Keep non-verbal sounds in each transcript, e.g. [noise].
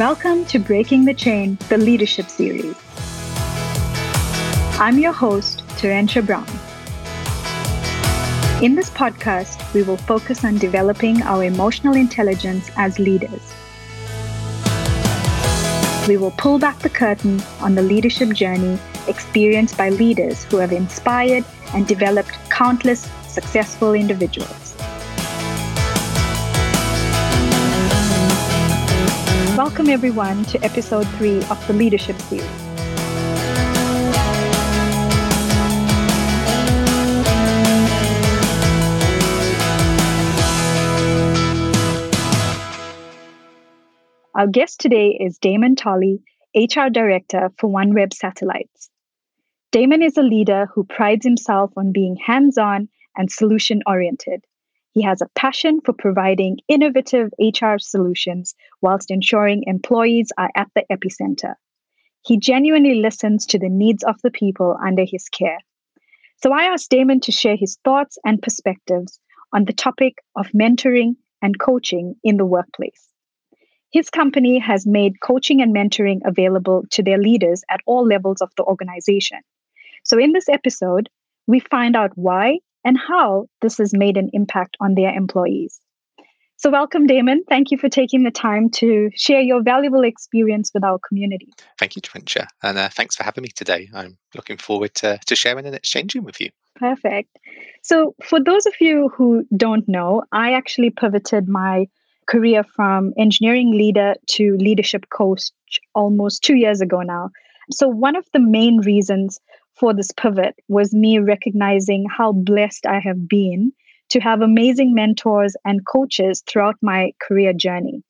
Welcome to Breaking the Chain, the Leadership Series. I'm your host, Terentia Brown. In this podcast, we will focus on developing our emotional intelligence as leaders. We will pull back the curtain on the leadership journey experienced by leaders who have inspired and developed countless successful individuals. Welcome, everyone, to episode three of the Leadership Series. Our guest today is Damon Tolley, HR Director for OneWeb Satellites. Damon is a leader who prides himself on being hands on and solution oriented. He has a passion for providing innovative HR solutions whilst ensuring employees are at the epicenter. He genuinely listens to the needs of the people under his care. So I asked Damon to share his thoughts and perspectives on the topic of mentoring and coaching in the workplace. His company has made coaching and mentoring available to their leaders at all levels of the organization. So, in this episode, we find out why and how this has made an impact on their employees. So, welcome, Damon. Thank you for taking the time to share your valuable experience with our community. Thank you, Terentia. And uh, thanks for having me today. I'm looking forward to, to sharing and exchanging with you. Perfect. So, for those of you who don't know, I actually pivoted my career from engineering leader to leadership coach almost two years ago now. So, one of the main reasons for this pivot was me recognizing how blessed I have been to have amazing mentors and coaches throughout my career journey.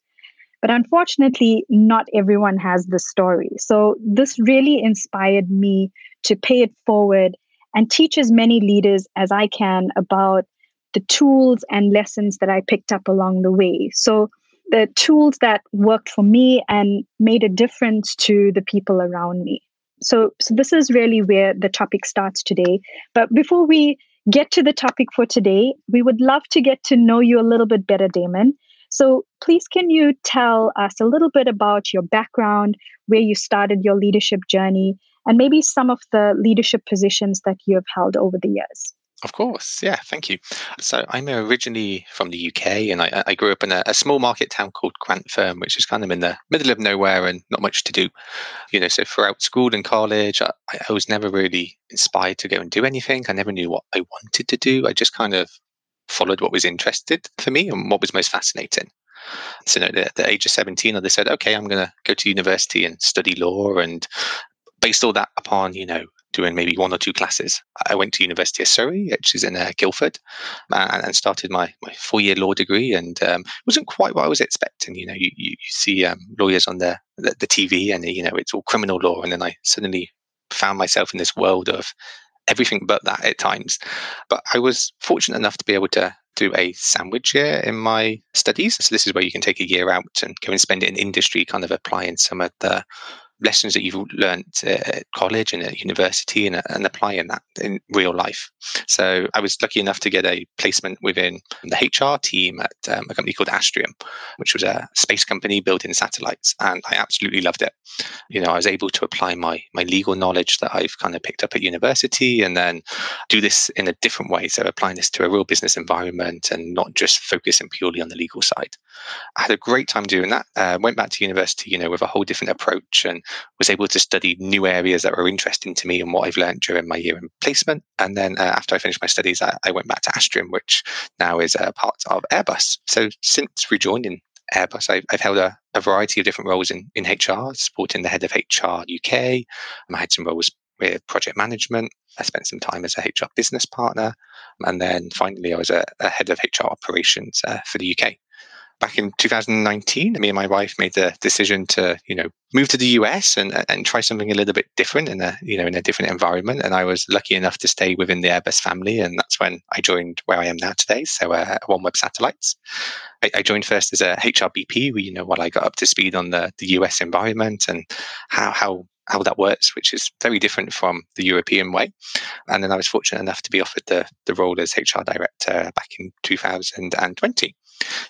But unfortunately, not everyone has this story. So this really inspired me to pay it forward and teach as many leaders as I can about the tools and lessons that I picked up along the way. So the tools that worked for me and made a difference to the people around me so, so this is really where the topic starts today. But before we get to the topic for today, we would love to get to know you a little bit better, Damon. So, please, can you tell us a little bit about your background, where you started your leadership journey, and maybe some of the leadership positions that you have held over the years? Of course, yeah, thank you. So I'm originally from the UK, and I, I grew up in a, a, small market town called Grantham, which is kind of in the middle of nowhere and not much to do. You know, so throughout school and college, I, I was never really inspired to go and do anything. I never knew what I wanted to do. I just kind of followed what was interested for me and what was most fascinating. So at the, the age of 17, I said, okay, I'm going to go to university and study law and based all that upon you know doing maybe one or two classes. I went to University of Surrey, which is in uh, Guildford, uh, and started my, my four year law degree. And um, it wasn't quite what I was expecting. You know, you, you, see um, lawyers on the, the, the TV, and you know it's all criminal law, and then I suddenly found myself in this world of everything but that at times. But I was fortunate enough to be able to do a sandwich year in my studies. So this is where you can take a year out and go and spend it in industry, kind of applying some of the lessons that you've learned at college and at university and, and applying that in real life. So I was lucky enough to get a placement within the HR team at um, a company called Astrium, which was a space company building satellites. And I absolutely loved it. You know, I was able to apply my, my legal knowledge that I've kind of picked up at university and then do this in a different way. So applying this to a real business environment and not just focusing purely on the legal side. I had a great time doing that. Uh, went back to university, you know, with a whole different approach and was able to study new areas that were interesting to me and what I've learned during my year in placement. And then uh, after I finished my studies, I, I, went back to Astrium, which now is a part of Airbus. So since rejoining Airbus, I've, I've held a, a, variety of different roles in, in HR, supporting the head of HR UK. I had some roles with project management. I spent some time as a HR business partner. And then finally, I was a, a head of HR operations uh, for the UK back in 2019, me and my wife made the decision to, you know, move to the US and and try something a little bit different in a, you know, in a different environment. And I was lucky enough to stay within the Airbus family, and that's when I joined where I am now today. So, uh, OneWeb Satellites. I, I, joined first as a HRBP, you know, while I got up to speed on the the US environment and how how how that works, which is very different from the European way. And then I was fortunate enough to be offered the, the role as HR director back in 2020.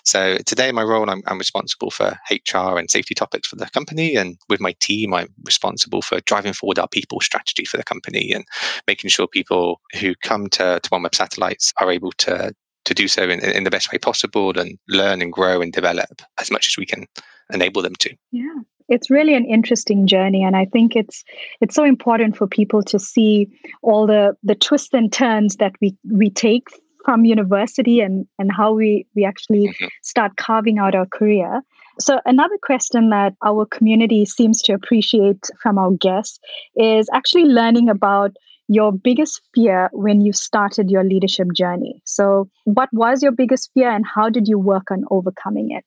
So today, in my role, I'm, I'm, responsible for HR and safety topics for the company, and with my team, I'm responsible for driving forward our people strategy for the company and making sure people who come to, to OneWeb Satellites are able to to do so in, in the best way possible and learn and grow and develop as much as we can enable them to. Yeah, it's really an interesting journey and i think it's it's so important for people to see all the the twists and turns that we we take from university and and how we we actually mm-hmm. start carving out our career. So another question that our community seems to appreciate from our guests is actually learning about your biggest fear when you started your leadership journey. So what was your biggest fear and how did you work on overcoming it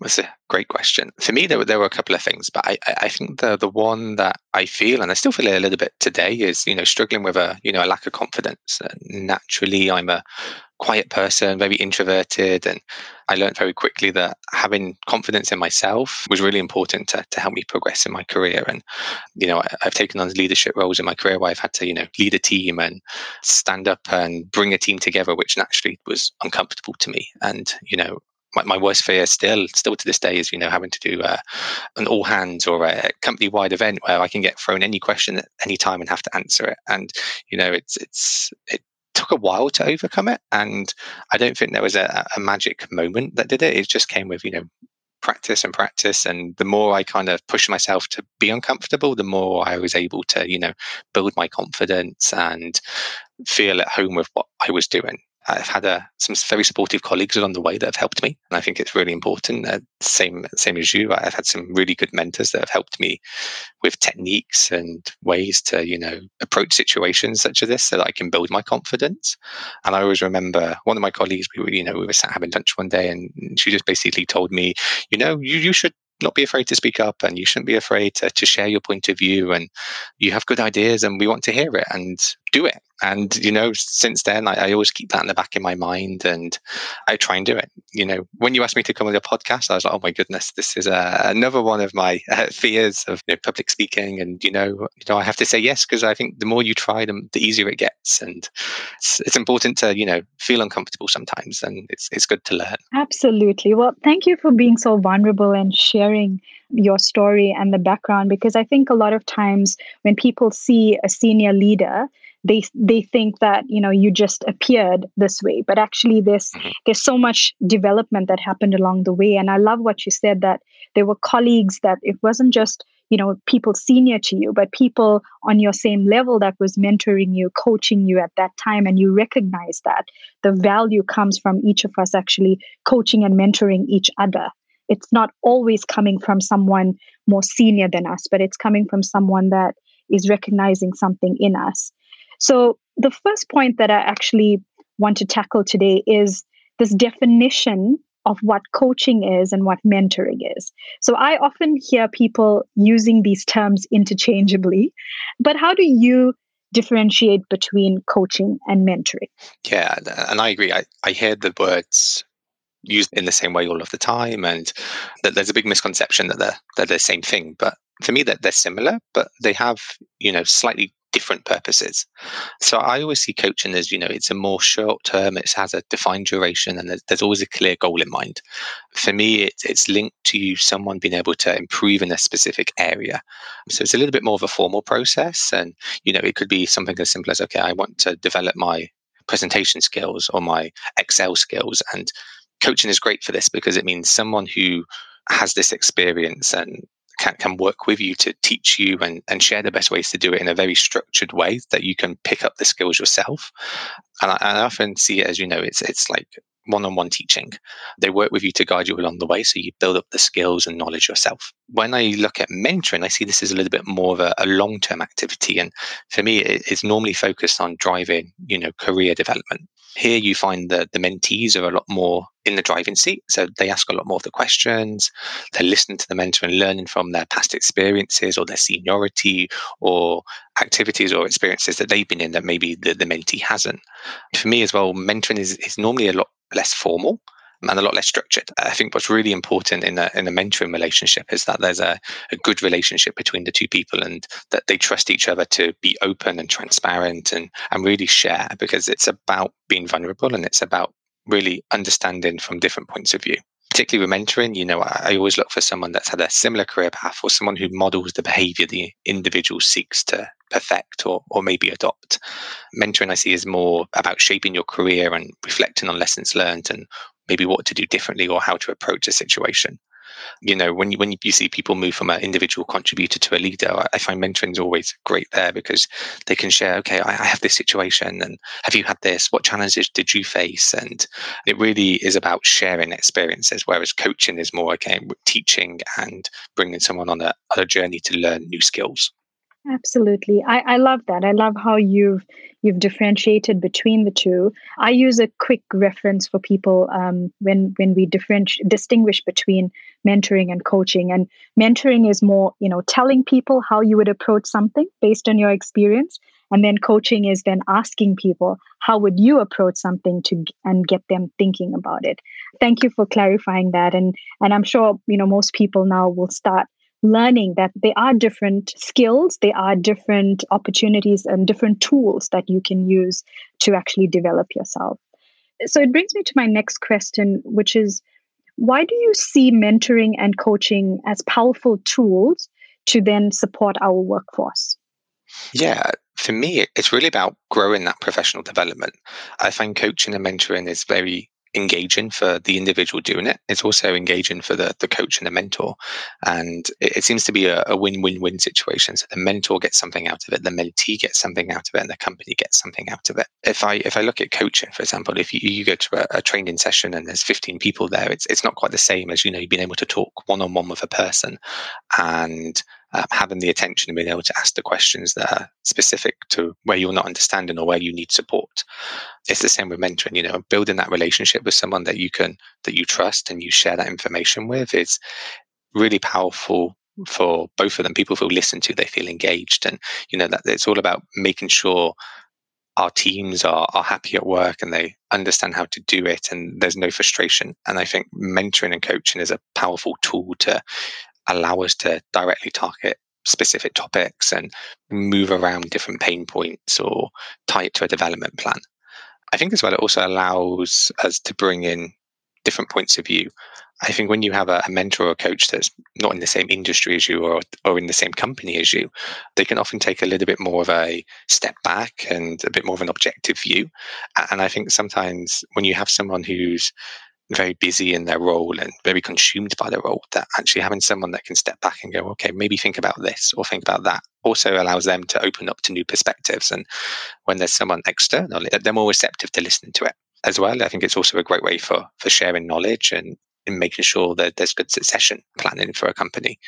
that's a great question. For me, there were, there were a couple of things, but I, I think the the one that I feel, and I still feel it a little bit today, is you know struggling with a you know a lack of confidence. Uh, naturally, I'm a quiet person, very introverted, and I learned very quickly that having confidence in myself was really important to, to help me progress in my career. And you know, I, I've taken on leadership roles in my career where I've had to you know lead a team and stand up and bring a team together, which naturally was uncomfortable to me. And you know, my, my worst fear still still to this day is you know having to do uh, an all hands or a company wide event where I can get thrown any question at any time and have to answer it. And you know it's it's it took a while to overcome it. And I don't think there was a, a magic moment that did it. It just came with you know practice and practice. And the more i kind of pushed myself to be uncomfortable the more i was able to you know build my confidence and feel at home with what i was doing I've had a, some very supportive colleagues along the way that have helped me, and I think it's really important. Uh, same same as you, I've had some really good mentors that have helped me with techniques and ways to you know approach situations such as this, so that I can build my confidence. And I always remember one of my colleagues. We were you know we were sat having lunch one day, and she just basically told me, you know, you you should not be afraid to speak up and you shouldn't be afraid to, to share your point of view and you have good ideas and we want to hear it and do it. And you know since then I, I, always keep that in the back of my mind and i try and do it. You know when you asked me to come on your podcast i was like oh my goodness this is uh, another one of my uh, fears of you know, public speaking. And you know you know i have to say yes because i think the more you try them the easier it gets. And it's, it's important to you know feel uncomfortable sometimes and it's, it's good to learn. Absolutely. Well thank you for being so vulnerable and sharing your story and the background because i think a lot of times when people see a senior leader they they think that you know you just appeared this way. But actually there's mm-hmm. there's so much development that happened along the way. And i love what you said that there were colleagues that it wasn't just you know people senior to you but people on your same level that was mentoring you coaching you at that time. And you recognize that the value comes from each of us actually coaching and mentoring each other. It's not always coming from someone more senior than us but it's coming from someone that is recognizing something in us so, the first point that I actually want to tackle today is this definition of what coaching is and what mentoring is. So, I often hear people using these terms interchangeably, but how do you differentiate between coaching and mentoring? Yeah, and uh, I agree. I, I hear the words used in the same way all of the time and that there's a big misconception that they're, they're the same thing but for me that they're similar but they have you know slightly different purposes. So I always see coaching as, you know, it's a more short term, it has a defined duration, and there's, there's always a clear goal in mind. For me, it's, it's linked to someone being able to improve in a specific area. So it's a little bit more of a formal process. And, you know, it could be something as simple as, okay, I want to develop my presentation skills or my Excel skills. And coaching is great for this because it means someone who has this experience and can, can work with you to teach you and, and share the best ways to do it in a very structured way that you can pick up the skills yourself. And I, I often see it as, you know, it's, it's like one-on-one teaching. They work with you to guide you along the way, so you build up the skills and knowledge yourself. When I look at mentoring, I see this as a little bit more of a, a long-term activity, and for me, it, it's normally focused on driving, you know, career development. Here, you find that the mentees are a lot more in the driving seat, so they ask a lot more of the questions. They're listening to the mentor and learning from their past experiences or their seniority or activities or experiences that they've been in that maybe the, the mentee hasn't. For me as well, mentoring is, is normally a lot less formal and a lot less structured. I think what's really important in a in a mentoring relationship is that there's a, a good relationship between the two people and that they trust each other to be open and transparent and and really share because it's about being vulnerable and it's about really understanding from different points of view particularly with mentoring, you know, I, always look for someone that's had a similar career path or someone who models the behavior the individual seeks to perfect or, or maybe adopt. Mentoring, I see, is more about shaping your career and reflecting on lessons learned and maybe what to do differently or how to approach a situation. You know when you when you see people move from an individual contributor to a leader i find mentoring is always great there because they can share okay I, I, have this situation and have you had this? What challenges did you face? And it really is about sharing experiences whereas coaching is more okay teaching and bringing someone on a, on a journey to learn new skills Absolutely. I, I love that. I love how you've you've differentiated between the two. I use a quick reference for people um, when when we differentiate distinguish between mentoring and coaching. And mentoring is more, you know, telling people how you would approach something based on your experience. And then coaching is then asking people how would you approach something to and get them thinking about it. Thank you for clarifying that. And and I'm sure you know most people now will start learning that there are different skills, there are different opportunities and different tools that you can use to actually develop yourself. So it brings me to my next question, which is why do you see mentoring and coaching as powerful tools to then support our workforce? Yeah, for me, it's really about growing that professional development. I find coaching and mentoring is very engaging for the individual doing it. It's also engaging for the, the coach and the mentor. And it, it seems to be a, a, win-win-win situation. So the mentor gets something out of it, the mentee gets something out of it, and the company gets something out of it. If I if I look at coaching, for example, if you, you go to a, a training session and there's 15 people there, it's it's not quite the same as you know you've been able to talk one-on-one with a person and um, having the attention and being able to ask the questions that are specific to where you're not understanding or where you need support. It's the same with mentoring, you know, building that relationship with someone that you can, that you trust and you share that information with is really powerful for both of them. People feel listened to, they feel engaged. And, you know, that it's all about making sure our teams are, are happy at work and they understand how to do it and there's no frustration. And I think mentoring and coaching is a powerful tool to allow us to directly target specific topics and move around different pain points or tie it to a development plan. I think as well, it also allows us to bring in different points of view. I think when you have a, a, mentor or a coach that's not in the same industry as you or, or in the same company as you, they can often take a little bit more of a step back and a bit more of an objective view. And I think sometimes when you have someone who's very busy in their role and very consumed by their role that actually having someone that can step back and go okay maybe think about this or think about that also allows them to open up to new perspectives. And when there's someone external they're more receptive to listening to it as well. I think it's also a great way for for sharing knowledge and in making sure that there's good succession planning for a company.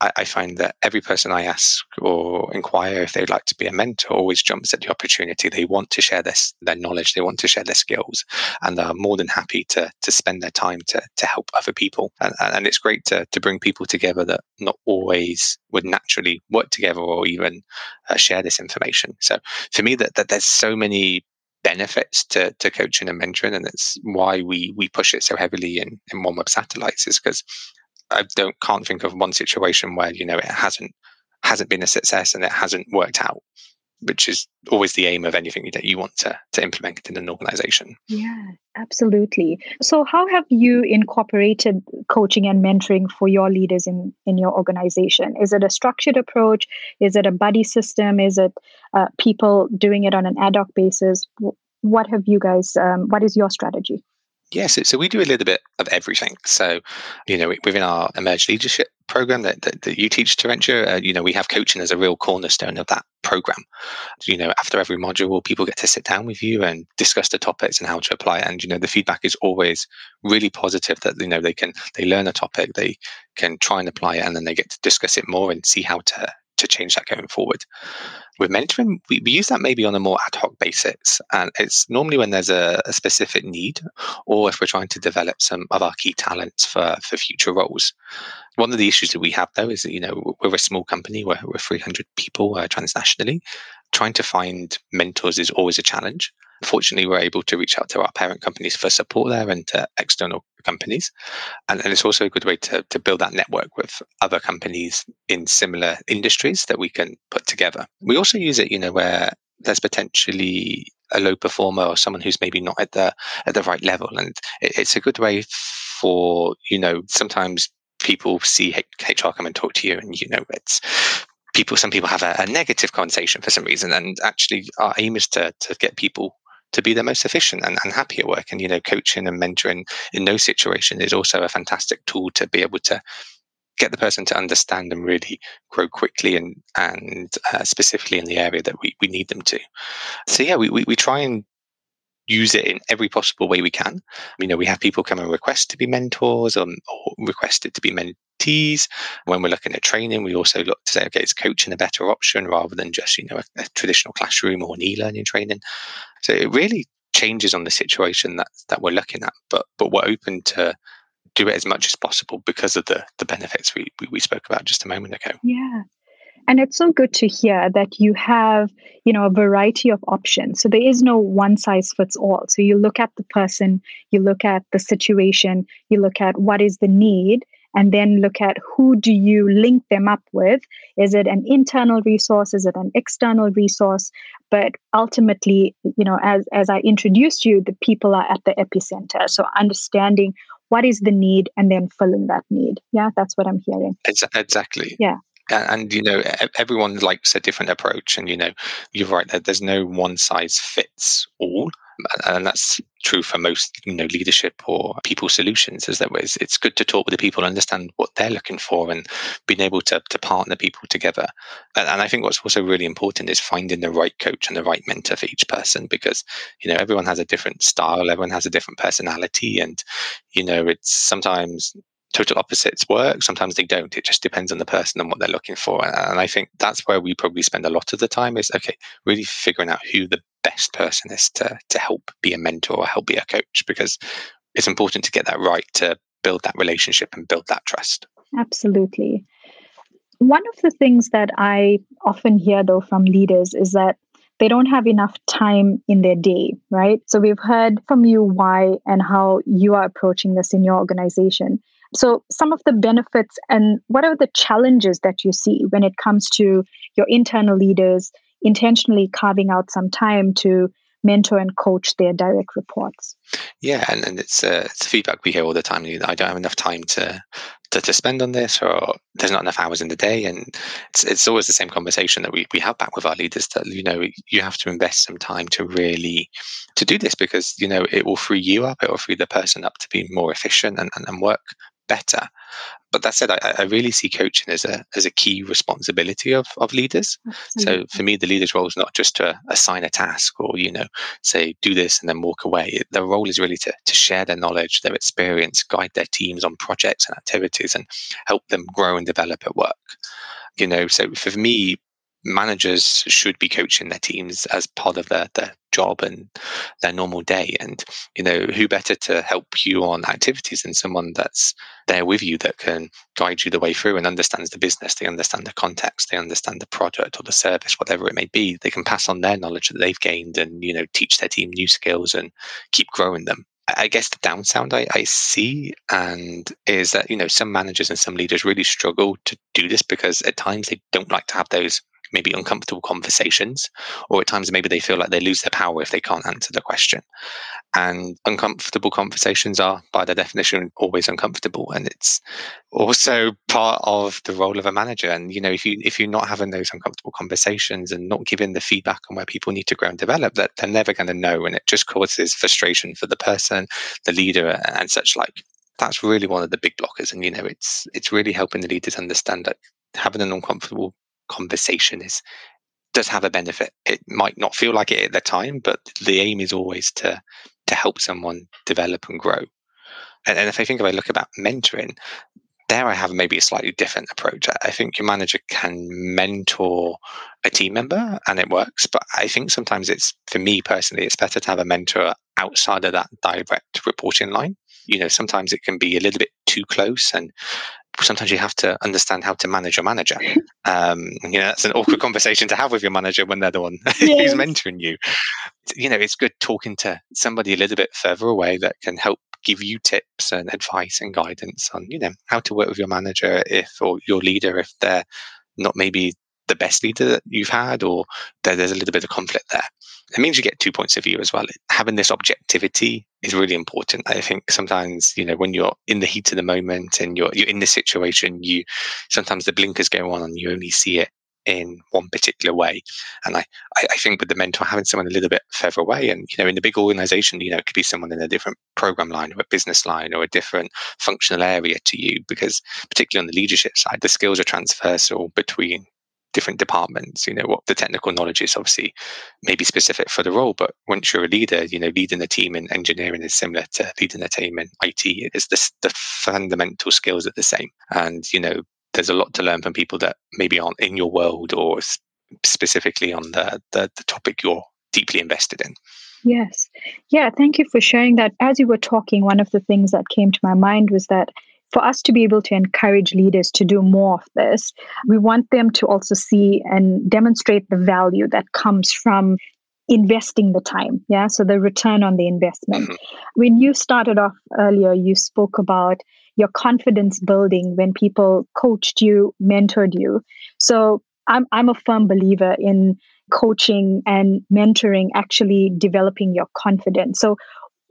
I, I, find that every person I ask or inquire if they'd like to be a mentor always jumps at the opportunity. They want to share this their knowledge, they want to share their skills, and are more than happy to to spend their time to to help other people. And, and it's great to to bring people together that not always would naturally work together or even uh, share this information. So for me, that that there's so many benefits to, to coaching and mentoring. And it's why we, we push it so heavily in, in OneWeb satellites is because I don't can't think of one situation where, you know, it hasn't hasn't been a success and it hasn't worked out which is always the aim of anything that you want to, to implement in an organization. Yeah, absolutely. So, how have you incorporated coaching and mentoring for your leaders in, in your organization? Is it a structured approach? Is it a buddy system? Is it uh, people doing it on an ad hoc basis? What have you guys, um, what is your strategy? Yes, yeah, so, so, we do a little bit of everything. So, you know, within our emerge leadership program that, that, that you teach, Terentia, uh, you know, we have coaching as a real cornerstone of that program. You know, after every module, people get to sit down with you and discuss the topics and how to apply. And, you know, the feedback is always really positive that, you know, they can, they learn a topic, they can try and apply it, and then they get to discuss it more and see how to, to change that going forward. With mentoring, we, we use that maybe on a more ad hoc basis. And it's normally when there's a, a specific need or if we're trying to develop some of our key talents for, for future roles. One of the issues that we have though is that, you know, we're a small company, we're, we're 300 people uh, transnationally. Trying to find mentors is always a challenge. Fortunately, we're able to reach out to our parent companies for support there and to external companies. And, and it's also a good way to, to build that network with other companies in similar industries that we can put together. We also use it, you know, where there's potentially a low performer or someone who's maybe not at the at the right level and it, it's a good way for you know sometimes people see hr come and talk to you and you know it's people some people have a, a negative connotation for some reason and actually our aim is to to get people to be the most efficient and, and happy at work. And, you know, coaching and mentoring in those situations is also a fantastic tool to be able to get the person to understand and really grow quickly and and uh, specifically in the area that we, we need them to. So yeah, we, we, we try and use it in every possible way we can. You know, we have people come and request to be mentors um, or, or requested to be mentees. When we're looking at training, we also look to say, okay, is coaching a better option rather than just, you know, a, a traditional classroom or an e-learning training. So it really changes on the situation that that we're looking at. But but we're open to do it as much as possible because of the the benefits we, we, we spoke about just a moment ago. Yeah. And it's so good to hear that you have, you know, a variety of options. So there is no one size fits all. So you look at the person, you look at the situation, you look at what is the need, and then look at who do you link them up with. Is it an internal resource? Is it an external resource? But ultimately you know as as i introduced you the people are at the epicenter. So understanding what is the need and then filling that need. Yeah that's what i'm hearing. Exactly. Yeah and, you know everyone likes a different approach and you know you're right that there's no one size fits all and that's true for most you know leadership or people solutions is that it's, it's good to talk with the people understand what they're looking for and being able to, to partner people together. And, and i think what's also really important is finding the right coach and the right mentor for each person because you know everyone has a different style everyone has a different personality and you know it's sometimes total opposites work. Sometimes they don't. It just depends on the person and what they're looking for. And I think that's where we probably spend a lot of the time is okay, really figuring out who the best person is to to help be a mentor or help be a coach because it's important to get that right to build that relationship and build that trust. Absolutely. One of the things that I often hear though from leaders is that they don't have enough time in their day, right? So we've heard from you why and how you are approaching this in your organization. So, some of the benefits and what are the challenges that you see when it comes to your internal leaders intentionally carving out some time to mentor and coach their direct reports. Yeah, and, and it's uh, it's feedback we hear all the time. I don't have enough time to, to to spend on this, or there's not enough hours in the day, and it's it's always the same conversation that we, we have back with our leaders that you know you have to invest some time to really to do this because you know it will free you up, it will free the person up to be more efficient and, and, and work better. But that said, I, I, really see coaching as a as a key responsibility of, of leaders. Absolutely. So for me, the leader's role is not just to assign a task or you know say do this and then walk away. Their role is really to to share their knowledge, their experience, guide their teams on projects and activities, and help them grow and develop at work. You know, so for me, managers should be coaching their teams as part of their, their job and their normal day. And, you know, who better to help you on activities than someone that's there with you that can guide you the way through and understands the business, they understand the context, they understand the product or the service, whatever it may be. They can pass on their knowledge that they've gained and, you know, teach their team new skills and keep growing them. I guess the downside I, I, see and is that you know some managers and some leaders really struggle to do this because at times they don't like to have those maybe uncomfortable conversations, or at times maybe they feel like they lose their power if they can't answer the question. And uncomfortable conversations are, by their definition, always uncomfortable, and it's also part of the role of a manager. And you know, if you if you're not having those uncomfortable conversations and not giving the feedback on where people need to grow and develop, that they're never going to know, and it just causes frustration for the person, the leader, and such like that's really one of the big blockers and you know it's it's really helping the leaders understand that having an uncomfortable conversation is does have a benefit. It might not feel like it at the time, but the aim is always to to help someone develop and grow. And, and if I think if I look about mentoring, there I have maybe a slightly different approach. I think your manager can mentor a team member and it works, but I think sometimes it's for me personally, it's better to have a mentor outside of that direct reporting line. You know, sometimes it can be a little bit too close and sometimes you have to understand how to manage your manager. Um, you know, that's an awkward [laughs] conversation to have with your manager when they're the one [laughs] yes. who's mentoring you. You know, it's good talking to somebody a little bit further away that can help give you tips and advice and guidance on, you know, how to work with your manager if or your leader if they're not maybe the best leader that you've had or there's a little bit of conflict there it means you get two points of view as well. Having this objectivity is really important. I think sometimes, you know, when you're in the heat of the moment and you're you're in the situation, you sometimes the blinkers go on and you only see it in one particular way. And I, I think with the mentor, having someone a little bit further away, and you know, in the big organization, you know, it could be someone in a different program line or a business line or a different functional area to you, because particularly on the leadership side, the skills are transversal between different departments. You know, what the technical knowledge is obviously maybe specific for the role, but once you're a leader, you know, leading a team in engineering is similar to leading a team in IT. It's the, the fundamental skills are the same. And, you know, there's a lot to learn from people that maybe aren't in your world or specifically on the, the, the topic you're deeply invested in. Yes. Yeah. Thank you for sharing that. As you were talking, one of the things that came to my mind was that for us to be able to encourage leaders to do more of this, we want them to also see and demonstrate the value that comes from investing the time. Yeah. So the return on the investment. Mm-hmm. When you started off earlier, you spoke about your confidence building when people coached you, mentored you. So I'm, I'm a firm believer in coaching and mentoring actually developing your confidence. So,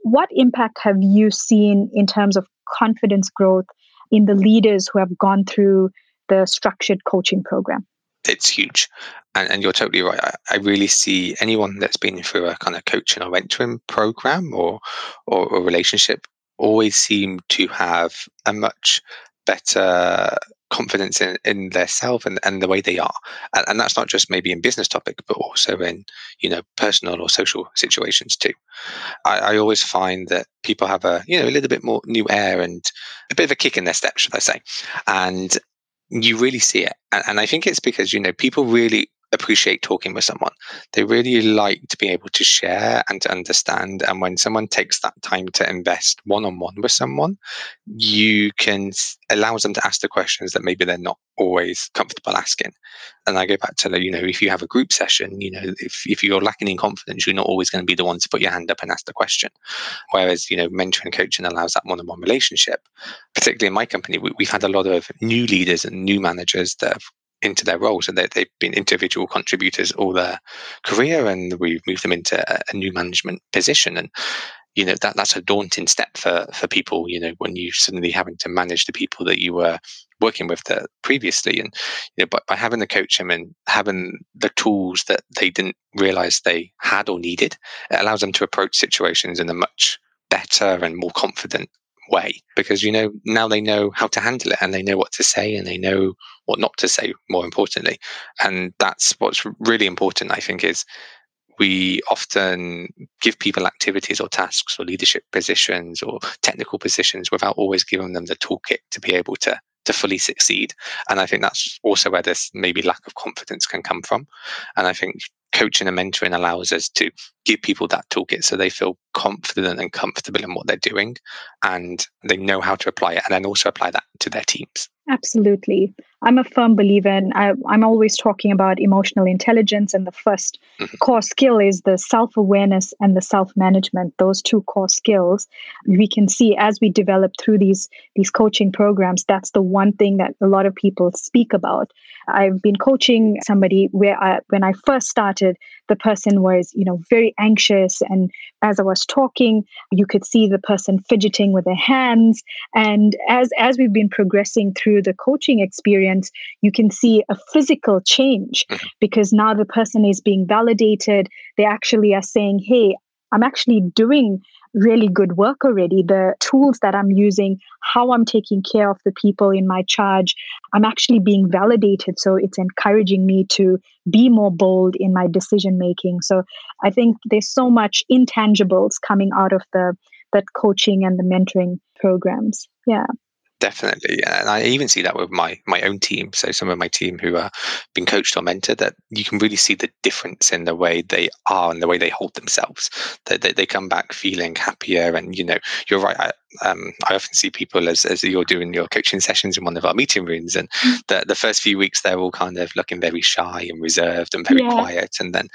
what impact have you seen in terms of confidence growth in the leaders who have gone through the structured coaching program? It's huge. And, and you're totally right. I, I, really see anyone that's been through a kind of coaching or mentoring program or, or, or relationship always seem to have a much better confidence in, in their self and, and the way they are. And, and, that's not just maybe in business topic, but also in, you know, personal or social situations too. I, I always find that people have a, you know, a little bit more new air and a bit of a kick in their step, should I say. And you really see it. And, and I think it's because, you know, people really appreciate talking with someone. They really like to be able to share and to understand. And when someone takes that time to invest one on one with someone, you can allow them to ask the questions that maybe they're not always comfortable asking. And I go back to the, you know, if you have a group session, you know, if, if you're lacking in confidence, you're not always going to be the one to put your hand up and ask the question. Whereas, you know, mentoring coaching allows that one on one relationship. Particularly in my company, we, we've had a lot of new leaders and new managers that have into their roles and they, they've been individual contributors all their career and we've moved them into a new management position. And you know that that's a daunting step for for people you know when you suddenly having to manage the people that you were working with the, previously. And you know by, by having the coach them and having the tools that they didn't realize they had or needed it allows them to approach situations in a much better and more confident way because you know now they know how to handle it and they know what to say and they know what not to say more importantly and that's what's really important i think is we often give people activities or tasks or leadership positions or technical positions without always giving them the toolkit to be able to to fully succeed. And I think that's also where this maybe lack of confidence can come from. And I think coaching and mentoring allows us to give people that toolkit so they feel confident and comfortable in what they're doing and they know how to apply it and then also apply that to their teams. Absolutely. I'm a firm believer and I, am always talking about emotional intelligence. And the 1st mm-hmm. core skill is the self awareness and the self management, those two core skills. We can see as we develop through these, these coaching programs, that's the one thing that a lot of people speak about. I've been coaching somebody where I, when I first started, the person was, you know, very anxious. And as I was talking, you could see the person fidgeting with their hands. And as, as we've been progressing through the coaching experience, you can see a physical change mm-hmm. because now the person is being validated. They actually are saying, hey, I'm actually doing really good work already. The tools that I'm using, how I'm taking care of the people in my charge, I'm actually being validated. So it's encouraging me to be more bold in my decision making. So I think there's so much intangibles coming out of the that coaching and the mentoring programs. Yeah. Definitely and i even see that with my my own team so some of my team who are being coached or mentored that you can really see the difference in the way they are and the way they hold themselves that they, they, come back feeling happier and you know you're right I, um, I often see people as, as you're doing your coaching sessions in one of our meeting rooms and mm. the, the first few weeks they're all kind of looking very shy and reserved and very yeah. quiet and then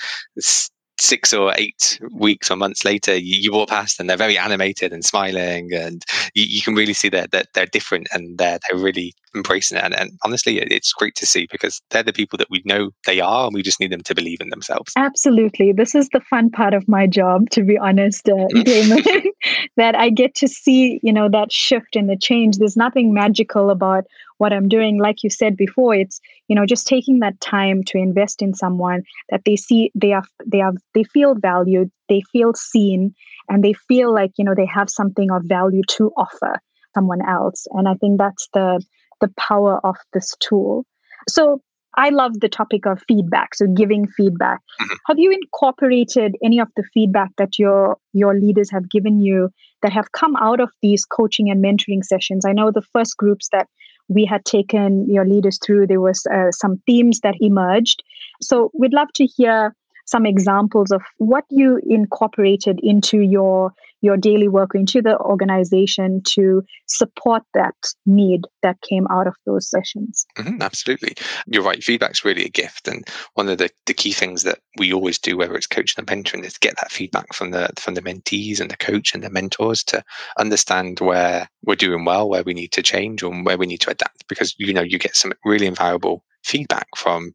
six or eight weeks or months later, you, you, walk past and they're very animated and smiling, and you, you can really see that, that they're different and they're they're really embracing it. And, and honestly, it's great to see because they're the people that we know they are, and we just need them to believe in themselves. Absolutely, this is the fun part of my job, to be honest, uh, [laughs] Damon. [laughs] that I get to see, you know, that shift and the change. There's nothing magical about what I'm doing. Like you said before, it's you know just taking that time to invest in someone that they see they are they are they feel valued, they feel seen, and they feel like you know they have something of value to offer someone else. And I think that's the the power of this tool. So I love the topic of feedback, so giving feedback. Mm-hmm. Have you incorporated any of the feedback that your your leaders have given you that have come out of these coaching and mentoring sessions? I know the first groups that we had taken your leaders through, there was uh, some themes that emerged. So we'd love to hear some examples of what you incorporated into your your daily work into the organization to support that need that came out of those sessions. Mm-hmm, absolutely. You're right feedback's really a gift and one of the, the key things that we always do whether it's coaching and mentoring is get that feedback from the from the mentees and the coach and the mentors to understand where we're doing well where we need to change or where we need to adapt because you know you get some really invaluable feedback from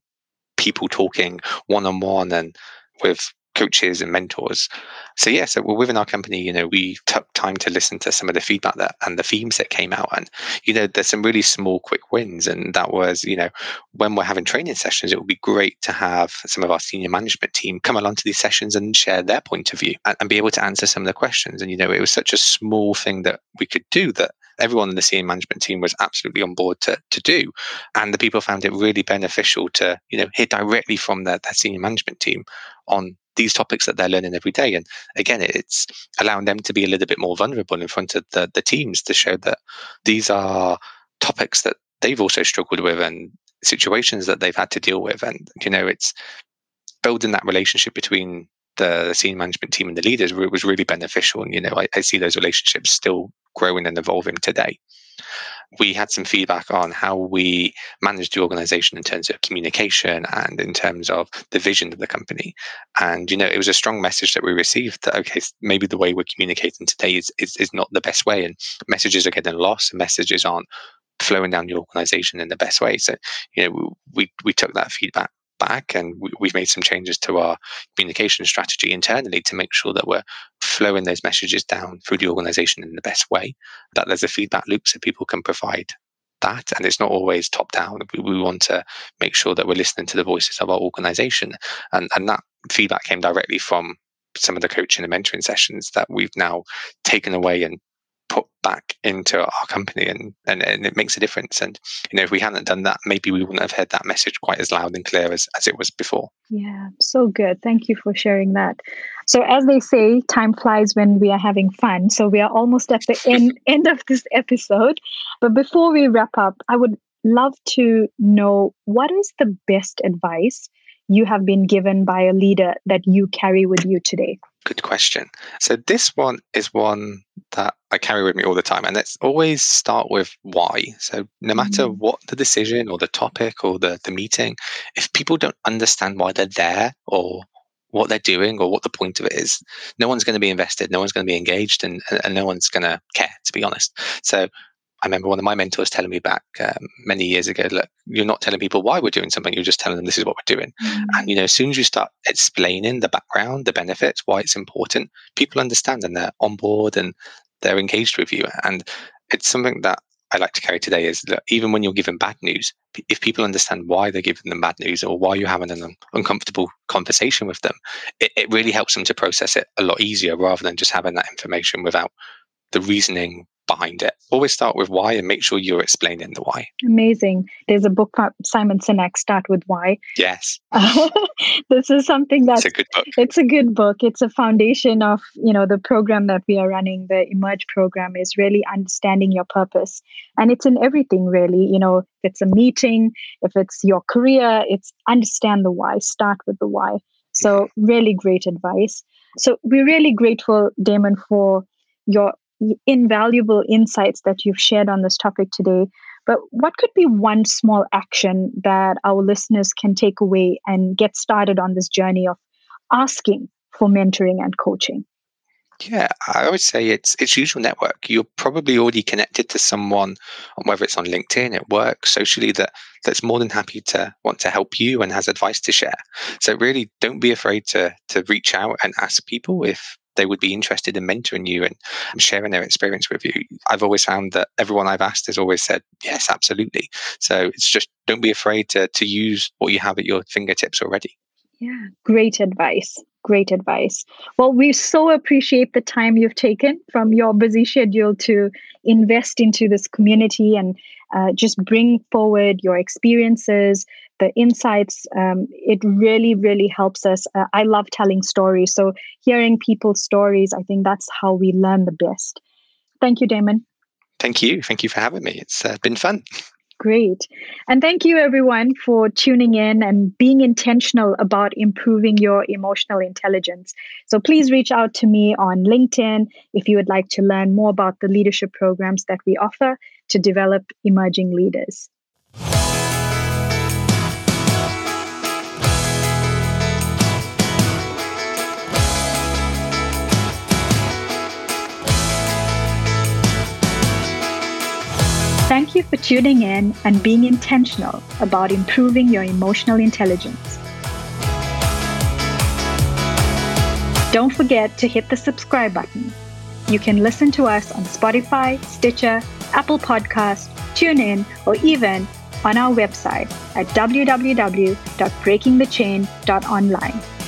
people talking one on one and with coaches and mentors. So yeah, so within our company, you know, we took time to listen to some of the feedback that and the themes that came out, and you know, there's some really small, quick wins, and that was, you know, when we're having training sessions, it would be great to have some of our senior management team come along to these sessions and share their point of view and, and be able to answer some of the questions. And you know, it was such a small thing that we could do that everyone in the senior management team was absolutely on board to, to do. And the people found it really beneficial to, you know, hear directly from their, their senior management team on these topics that they're learning every day. And again, it's allowing them to be a little bit more vulnerable in front of the, the teams to show that these are topics that they've also struggled with and situations that they've had to deal with. And, you know, it's building that relationship between the senior management team and the leaders was really beneficial. And, you know, I, I see those relationships still growing and evolving today we had some feedback on how we managed the organization in terms of communication and in terms of the vision of the company. And, you know, it was a strong message that we received that, okay, maybe the way we're communicating today is, is, is not the best way and messages are getting lost and messages aren't flowing down the organization in the best way. So, you know, we, we took that feedback back and we, have made some changes to our communication strategy internally to make sure that we're flowing those messages down through the organization in the best way that there's a feedback loop so people can provide that and it's not always top down. We, we want to make sure that we're listening to the voices of our organization and, and that feedback came directly from some of the coaching and mentoring sessions that we've now taken away and put back into our company and, and, and it makes a difference. And, you know, if we hadn't done that, maybe we wouldn't have heard that message quite as loud and clear as, as it was before. Yeah, so good. Thank you for sharing that. So as they say, time flies when we are having fun. So we are almost at the end, [laughs] end of this episode. But before we wrap up, I would love to know what is the best advice you have been given by a leader that you carry with you today? Good question. So this one is one that I carry with me all the time, and let's always start with why. So no matter mm. what the decision or the topic or the, the meeting, if people don't understand why they're there or what they're doing or what the point of it is, no one's going to be invested, no one's going to be engaged, and, and no one's going to care, to be honest. So I remember one of my mentors telling me back um, many years ago, look, you're not telling people why we're doing something, you're just telling them this is what we're doing. Mm. And, you know, as soon as you start explaining the background, the benefits, why it's important, people understand and they're on board and they're engaged with you. And it's something that I like to carry today is that even when you're given bad news, if people understand why they're giving them bad news or why you're having an uncomfortable conversation with them, it, it really helps them to process it a lot easier rather than just having that information without the reasoning behind it. Always start with why and make sure you're explaining the why. Amazing. There's a book from Simon Sinek, Start with Why. Yes. [laughs] this is something that's it's a good book. It's a good book. It's a foundation of, you know, the program that we are running, the Emerge program is really understanding your purpose. And it's in everything really, you know, if it's a meeting, if it's your career, it's understand the why, start with the why. So really great advice. So we're really grateful, Damon, for your invaluable insights that you've shared on this topic today. But what could be one small action that our listeners can take away and get started on this journey of asking for mentoring and coaching? Yeah, I would say it's it's usual network. You're probably already connected to someone, whether it's on LinkedIn, at work, socially, that that's more than happy to want to help you and has advice to share. So really, don't be afraid to to reach out and ask people if they would be interested in mentoring you and sharing their experience with you. I've always found that everyone I've asked has always said, yes, absolutely. So it's just don't be afraid to, to use what you have at your fingertips already. Yeah, great advice. Great advice. Well, we so appreciate the time you've taken from your busy schedule to invest into this community and uh, just bring forward your experiences, the insights. Um, it really, really helps us. Uh, I love telling stories. So, hearing people's stories, I think that's how we learn the best. Thank you, Damon. Thank you. Thank you for having me. It's uh, been fun. Great. And thank you, everyone, for tuning in and being intentional about improving your emotional intelligence. So please reach out to me on LinkedIn if you would like to learn more about the leadership programs that we offer to develop emerging leaders. Thank you for tuning in and being intentional about improving your emotional intelligence. Don't forget to hit the subscribe button. You can listen to us on Spotify, Stitcher, Apple Podcast, TuneIn, or even on our website at www.breakingthechain.online.